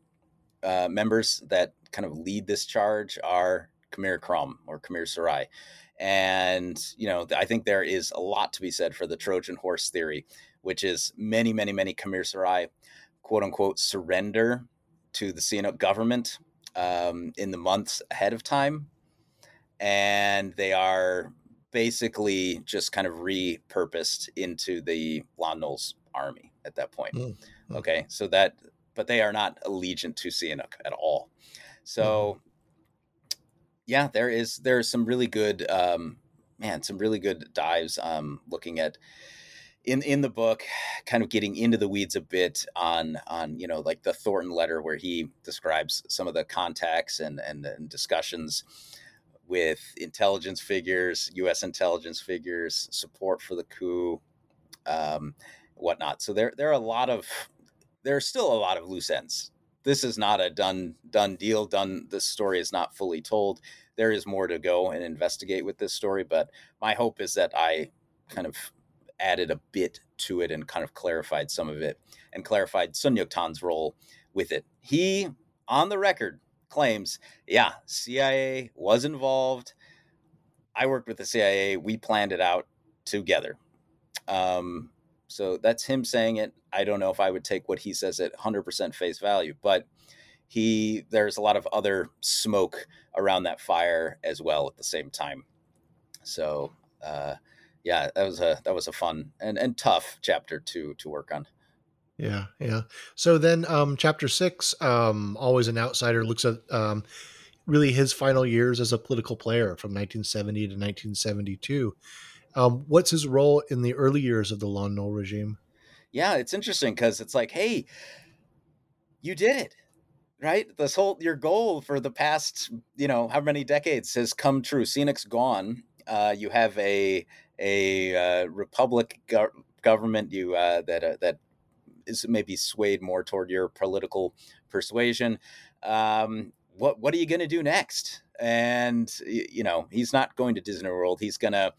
uh, members that kind of lead this charge are Khmer Krom or Khmer Serai. And, you know, I think there is a lot to be said for the Trojan horse theory which is many, many, many Khmer Serai, quote unquote, surrender to the Sihanouk government um, in the months ahead of time. And they are basically just kind of repurposed into the Lon Nol's army at that point. Mm-hmm. Okay. So that, but they are not allegiant to Sihanouk at all. So, mm-hmm. yeah, there is, there's some really good, um, man, some really good dives um, looking at in in the book kind of getting into the weeds a bit on on you know like the thornton letter where he describes some of the contacts and and, and discussions with intelligence figures u.s intelligence figures support for the coup um, whatnot. So there there are a lot of there's still a lot of loose ends. This is not a done done deal done this story is not fully told. There is more to go and investigate with this story but my hope is that i kind of added a bit to it and kind of clarified some of it and clarified Son Ngoc Thanh's role with it. He, on the record, claims, yeah, CIA was involved. I worked with the CIA. We planned it out together. Um, so that's him saying it. I don't know if I would take what he says at 100% face value, but he there's a lot of other smoke around that fire as well at the same time. So uh, yeah, that was a that was a fun and and tough chapter to to work on. Yeah, yeah. So then, um, chapter six, um, always an outsider, looks at um, really his final years as a political player from 1970 to 1972. Um, what's his role in the early years of the Lon Nol regime? Yeah, it's interesting because it's like, hey, you did it, right? This whole your goal for the past, you know, how many decades has come true. Sihanouk's gone. Uh, you have a a uh, republic go- government you uh, that uh, that is maybe swayed more toward your political persuasion. Um, what what are you going to do next? And you know he's not going to Disney World. He's going to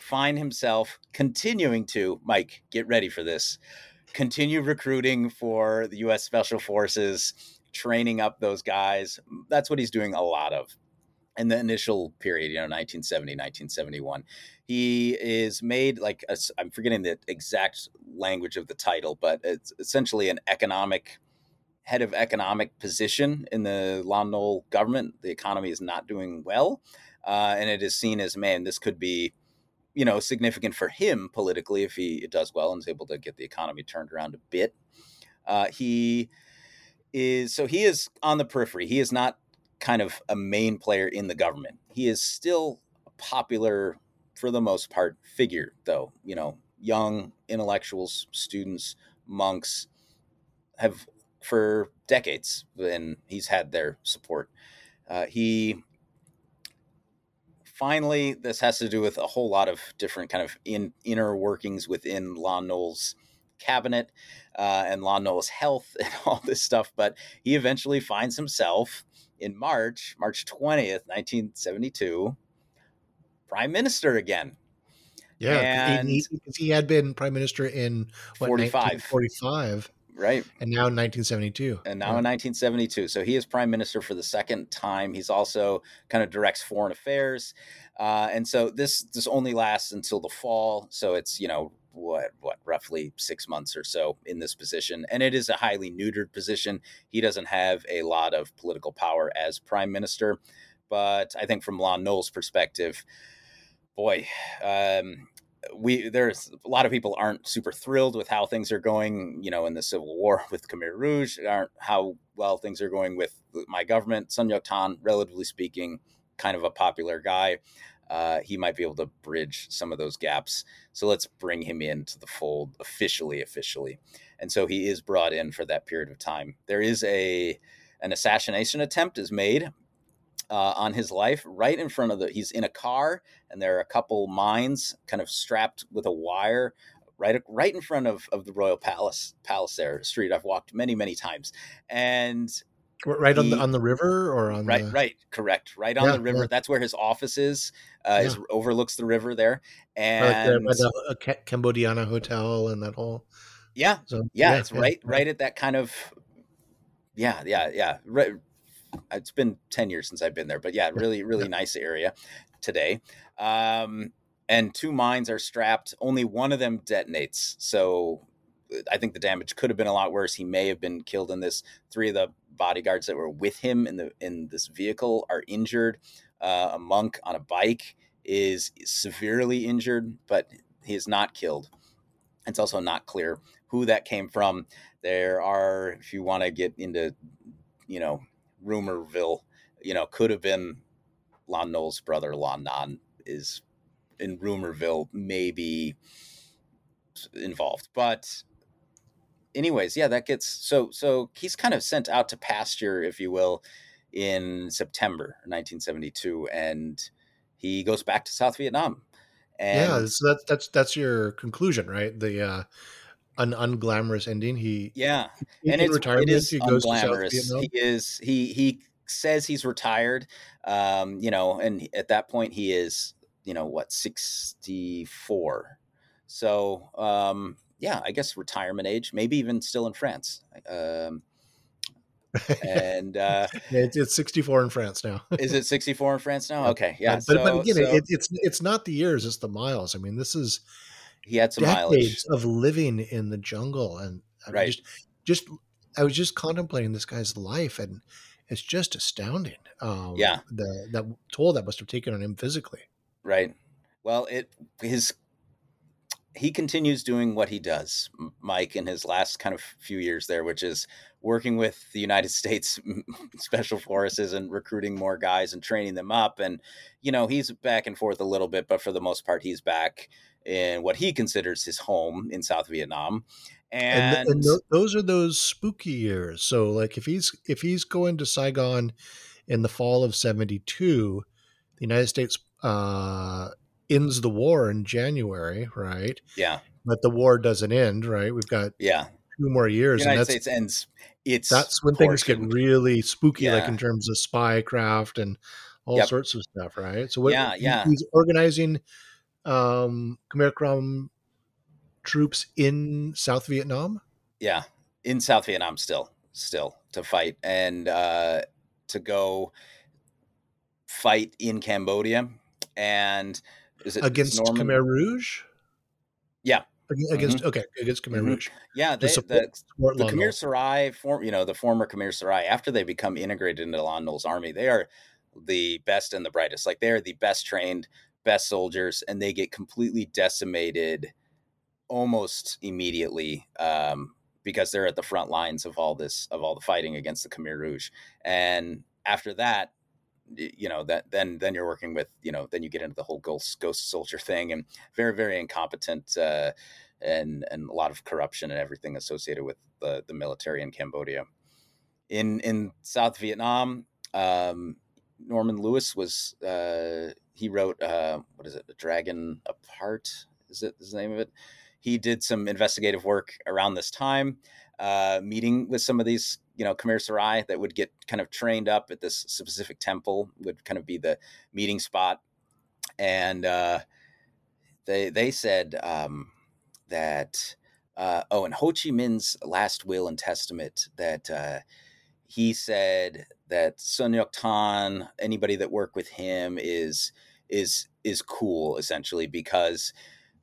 find himself continuing to Mike. Get ready for this. Continue recruiting for the U.S. Special Forces, training up those guys. That's what he's doing a lot of in the initial period, you know, 1970, 1971. He is made like i am forgetting the exact language of the title, but it's essentially an economic head of economic position in the Lon Nol government. The economy is not doing well, uh, and it is seen as man, this could be, you know, significant for him politically if he does well and is able to get the economy turned around a bit. Uh, he is so he is on the periphery. He is not kind of a main player in the government. He is still popular, for the most part, figure, though. You know, young intellectuals, students, monks have for decades, and he's had their support. Uh, he finally, this has to do with a whole lot of different kind of in, inner workings within Lon Nol's cabinet uh, and Lon Nol's health and all this stuff. But he eventually finds himself in March, March 20th, 1972, prime minister again. Yeah, and he, he, had been prime minister in what, 45. 45. right. And now in 1972. And now in 1972. So he is prime minister for the second time. He's also kind of directs foreign affairs. Uh, and so this this only lasts until the fall. So it's, you know, what what roughly six months or so in this position and it is a highly neutered position he doesn't have a lot of political power as prime minister but i think from lon nol's perspective boy um, we there's a lot of people aren't super thrilled with how things are going you know in the civil war with khmer rouge aren't how well things are going with my government Son Ngoc Thanh relatively speaking kind of a popular guy uh, he might be able to bridge some of those gaps. So let's bring him into the fold officially, officially. And so he is brought in for that period of time. There is a an assassination attempt is made uh, on his life right in front of the. He's in a car, and there are a couple mines kind of strapped with a wire right right in front of, of the royal palace palace there street i've walked many many times and right on the on the river or on right the... right right, correct right on yeah, the river yeah. that's where his office is uh yeah. is overlooks the river there and like the, the cambodiana hotel and that whole yeah so, yeah, it's right right at that kind of yeah yeah yeah right it's been 10 years since i've been there but yeah really really nice area today um and two mines are strapped only one of them detonates so I think the damage could have been a lot worse. He may have been killed in this. Three of the bodyguards that were with him in the in this vehicle are injured. Uh, a monk on a bike is severely injured, but he is not killed. It's also not clear who that came from. There are, if you want to get into, you know, rumorville, you know, could have been Lon Nol's brother, Lon Non, is in rumorville, maybe involved. But anyways, yeah, that gets so so he's kind of sent out to pasture, if you will, in September 1972, and he goes back to South Vietnam. And yeah, so that's that's that's your conclusion, right? The uh, an unglamorous ending. He yeah, and it's retirement. It is he goes unglamorous. He is he he says he's retired. Um, you know, and at that point he is you know what sixty four. So um, yeah, I guess retirement age, maybe even still in France. Um, and uh, it's, it's 64 in France now. is it 64 in France now? Okay, yeah. But, so, but again, so, it, it's it's not the years; it's the miles. I mean, this is he had some decades mileage of living in the jungle, and I mean, right. just just I was just contemplating this guy's life, and it's just astounding. Um, yeah, the that toll that must have taken on him physically. Right. Well, it his he continues doing what he does, Mike, in his last kind of few years there, which is working with the United States Special Forces and recruiting more guys and training them up. And, you know, he's back and forth a little bit, but for the most part, he's back in what he considers his home in South Vietnam. And, and, and th- those are those spooky years. So, like, if he's if he's going to Saigon in the fall of '72, the United States uh, ends the war in January, right? Yeah. But the war doesn't end, right? We've got yeah two more years. The United States ends. It's that's when portioned. things get really spooky, yeah. like in terms of spy craft and all yep. sorts of stuff, right? So what, yeah, yeah. he's organizing um, Khmer Krom troops in South Vietnam. Yeah, in South Vietnam still, still to fight and uh, to go fight in Cambodia and is it against Norman? Khmer Rouge? Yeah. Against mm-hmm. okay, against Khmer mm-hmm. Rouge. Yeah, they, the, the Khmer Serai, form, you know, the former Khmer Serai, after they become integrated into Lon Nol's army, they are the best and the brightest. Like they are the best trained, best soldiers, and they get completely decimated almost immediately um, because they're at the front lines of all this of all the fighting against the Khmer Rouge. And after that, you know that then then you're working with you know then you get into the whole ghost ghost soldier thing and very very incompetent uh, and and a lot of corruption and everything associated with the the military in Cambodia. In in South Vietnam, um, Norman Lewis was uh, he wrote uh, what is it, The Dragon Apart? Is it the name of it? He did some investigative work around this time, uh, meeting with some of these you know Khmer Serai that would get kind of trained up at this specific temple would kind of be the meeting spot, and uh, they they said um, that uh, oh, and Ho Chi Minh's last will and testament that uh, he said that Son Ngoc Thanh, anybody that worked with him is is is cool essentially because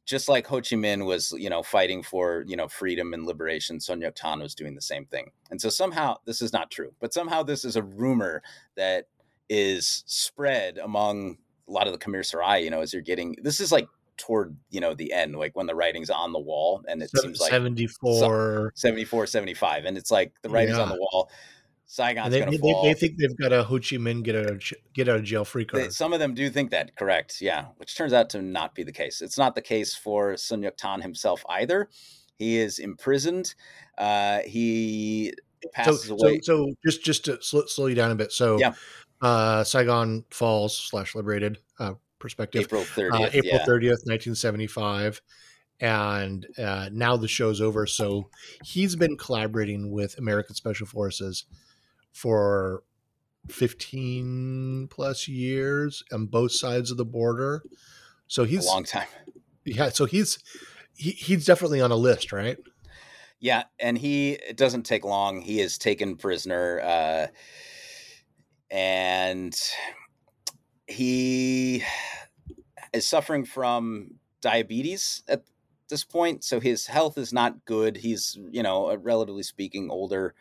just like Ho Chi Minh was, you know, fighting for, you know, freedom and liberation, Son Ngoc Thanh was doing the same thing. And so somehow this is not true, but somehow this is a rumor that is spread among a lot of the Khmer Serai, you know, as you're getting this is like toward, you know, the end, like when the writing's on the wall and it seems like 74 74, 75. And it's like the writing's yeah. on the wall. Saigon's they, going to they, fall. They think they've got a Ho Chi Minh get out of, get out of jail free card. They, some of them do think that, correct? Yeah, which turns out to not be the case. It's not the case for Son Ngoc Thanh himself either. He is imprisoned. Uh, he passes so, away. So, so, just just to slow, slow, you down a bit. So, yeah. uh, Saigon falls slash liberated uh, perspective. April thirtieth. Uh, April thirtieth, nineteen seventy five and uh, now the show's over. So he's been collaborating with American Special Forces for 15 plus years on both sides of the border. So he's a long time. Yeah, so he's he, he's definitely on a list, right? Yeah, and he it doesn't take long. He is taken prisoner uh and he is suffering from diabetes at this point, so his health is not good. He's, you know, a relatively speaking older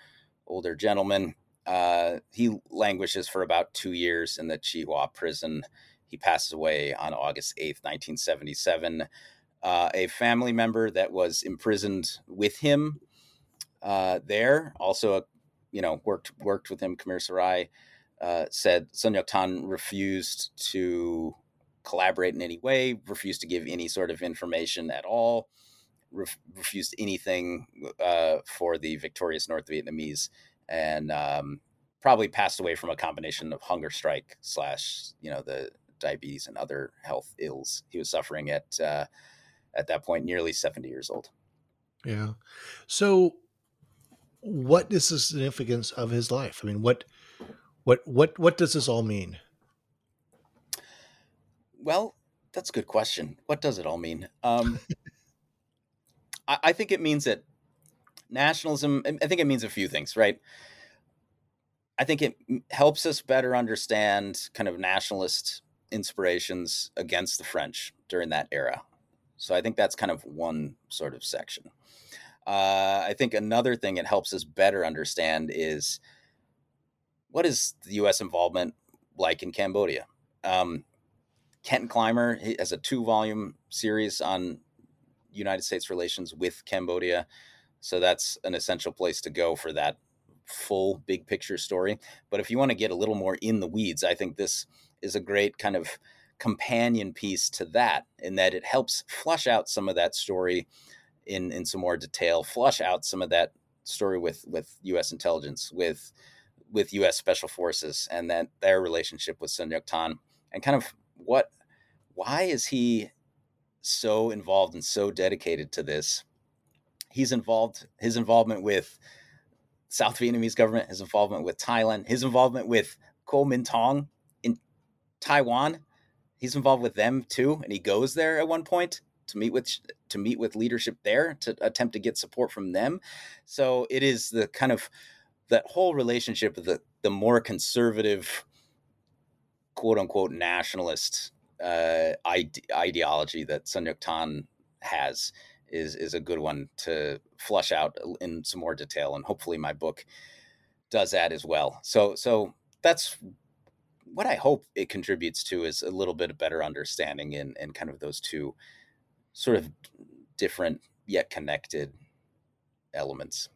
older gentleman uh, he languishes for about two years in the Chi Hoa prison. He passes away on August 8th, 1977. Uh, a family member that was imprisoned with him uh, there, also, you know, worked worked with him, Khmer Serai, uh, said Son Ngoc Thanh refused to collaborate in any way, refused to give any sort of information at all, ref- refused anything uh, for the victorious North Vietnamese and um, probably passed away from a combination of hunger strike slash you know the diabetes and other health ills he was suffering at uh, at that point nearly 70 years old. Yeah. So what is the significance of his life? I mean what what what what does this all mean? Well that's a good question. What does it all mean? Um, I, I think it means that nationalism i think it means a few things right? I think it helps us better understand kind of nationalist inspirations against the french during that era. So i think that's kind of one sort of section. Uh, i think another thing it helps us better understand is what is the us involvement like in cambodia? Um, Kenton Clymer has a two volume series on United States relations with Cambodia. So that's an essential place to go for that full big picture story. But if you want to get a little more in the weeds, I think this is a great kind of companion piece to that in that it helps flush out some of that story in in some more detail, flush out some of that story with with US intelligence, with with US special forces and that their relationship with Sun Tan and kind of what why is he so involved and so dedicated to this he's involved his involvement with South Vietnamese government, his involvement with Thailand, his involvement with Kuomintang in Taiwan. He's involved with them too, and he goes there at one point to meet with to meet with leadership there to attempt to get support from them. So it is the kind of that whole relationship of the the more conservative, quote unquote nationalist uh, ide- ideology that Son Ngoc Thanh has is is a good one to flush out in some more detail, and hopefully my book does that as well. So so that's what I hope it contributes to is a little bit of better understanding in in kind of those two sort of different yet connected elements.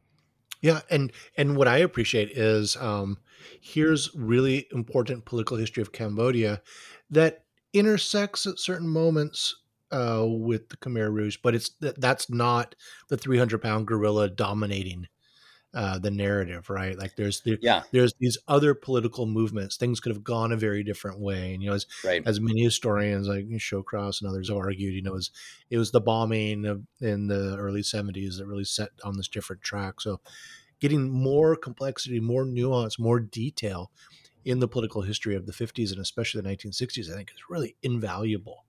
Yeah, and and what I appreciate is um, here's really important political history of Cambodia that intersects at certain moments uh, with the Khmer Rouge, but it's that's not the 300 pound gorilla dominating uh, the narrative, right? Like there's the, yeah. there's these other political movements. Things could have gone a very different way, and you know, as right. as many historians like Shawcross and others have argued, you know, it was it was the bombing of, in the early 70s that really set on this different track. So, getting more complexity, more nuance, more detail in the political history of the 50s and especially the 1960s, I think is really invaluable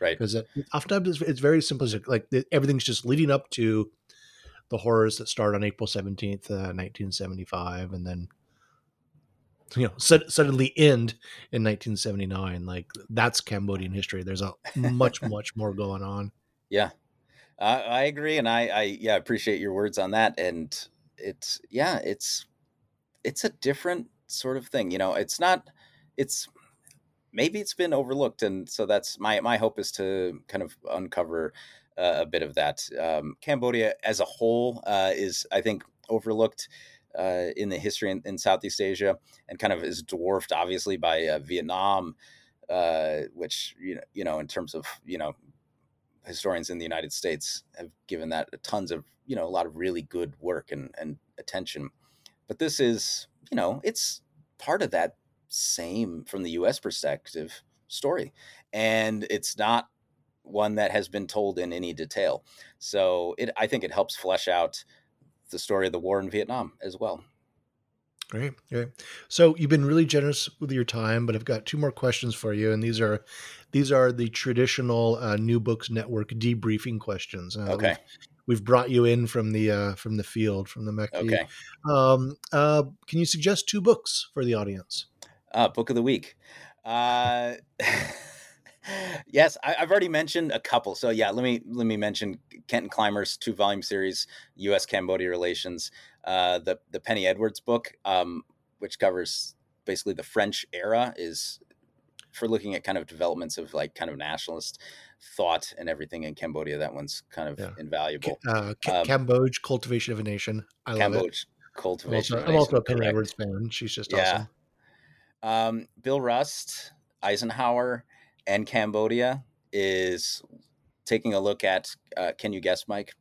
right. because oftentimes it's, it's, very simplistic like everything's just leading up to the horrors that start on April 17th, uh, 1975, and then you know sud- suddenly end in 1979 like that's cambodian history. There's a much much more going on. Yeah. I, I agree and i i yeah appreciate your words on that and it's yeah it's it's a different sort of thing you know it's not it's maybe it's been overlooked and so that's my my hope is to kind of uncover uh, a bit of that. Um, cambodia as a whole uh, is i think overlooked uh, in the history in, in, Southeast Asia, and kind of is dwarfed obviously by uh, Vietnam, uh, which you know, you know, in terms of you know, historians in the United States have given that tons of you know a lot of really good work and and attention, but this is you know it's part of that same from the U.S. perspective story, and it's not one that has been told in any detail. So it I think it helps flesh out the story of the war in Vietnam as well. Great, great. So you've been really generous with your time, but I've got two more questions for you, and these are these are the traditional uh, New Books Network debriefing questions. Uh, okay. We've, we've, brought you in from the uh, from the field from the MECD. Okay. Um, uh, can you suggest two books for the audience? Uh, book of the week. Uh, yes, I, have already mentioned a couple. So yeah, let me let me mention Kenton Clymer's two volume series, U.S. Cambodia relations, uh, the the Penny Edwards book, um, which covers basically the French era, is for looking at kind of developments of like kind of nationalist thought and everything in Cambodia. That one's kind of yeah. invaluable. Uh, um, Cambodge, Cultivation of a Nation. I Cambodge, love it. Cultivation. I'm also, I'm also a Penny. Edwards fan. She's just yeah. awesome. Um, Bill Rust, Eisenhower, and Cambodia is taking a look at. Uh, can you guess, Mike?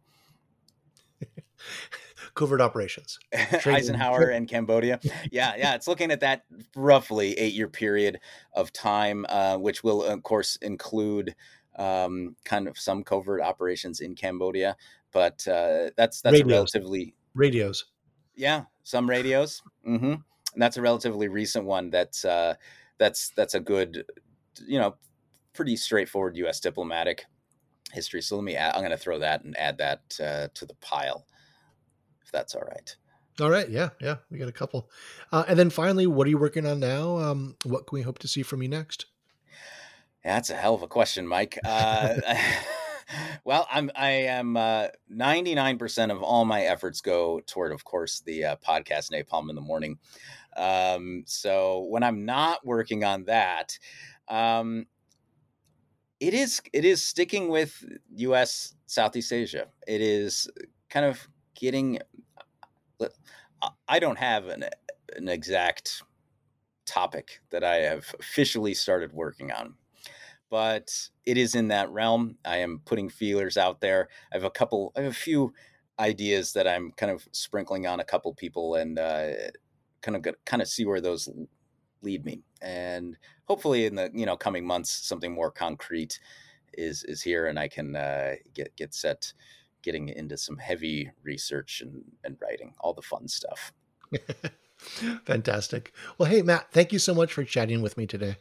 Covert operations. Eisenhower and Cambodia. Yeah, yeah. It's looking at that roughly eight year period of time, uh, which will, of course, include um, kind of some covert operations in Cambodia. But uh, that's that's radios. relatively radios. Yeah, some radios. Mm-hmm. And that's a relatively recent one. That's uh, that's that's a good, you know, pretty straightforward U.S. diplomatic history. So let me, add, I'm going to throw that and add that uh, to the pile, if that's all right. All right. Yeah. Yeah. We got a couple. Uh, and then finally, what are you working on now? Um, what can we hope to see from you next? Yeah, that's a hell of a question, Mike. Uh, well, I'm I am uh, 99% of all my efforts go toward, of course, the uh, podcast Napalm in the morning. Um, so when I'm not working on that, um, it is it is sticking with U.S. Southeast Asia. It is kind of getting. I don't have an an exact topic that I have officially started working on, but it is in that realm. I am putting feelers out there. I have a couple. I have a few ideas that I'm kind of sprinkling on a couple people and uh, kind of kind of see where those lead me. And hopefully, in the you know coming months, something more concrete is is here, and I can uh, get get set getting into some heavy research and, and writing, all the fun stuff. Fantastic. Well, hey Matt, thank you so much for chatting with me today.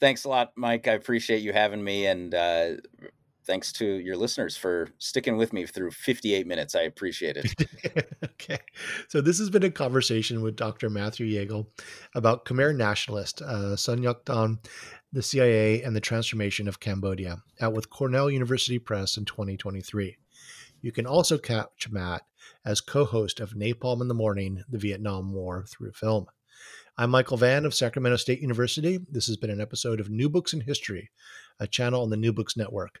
Thanks a lot, Mike. I appreciate you having me, and uh, thanks to your listeners for sticking with me through 58 minutes. I appreciate it. okay. So, this has been a conversation with Dr. Matthew Jagel about Khmer nationalist uh, Son Ngoc Thanh, the CIA, and the transformation of Cambodia, out with Cornell University Press in 2023. You can also catch Matt as co host of Napalm in the Morning, the Vietnam War through film. I'm Michael Vann of Sacramento State University. This has been an episode of New Books in History, a channel on the New Books Network.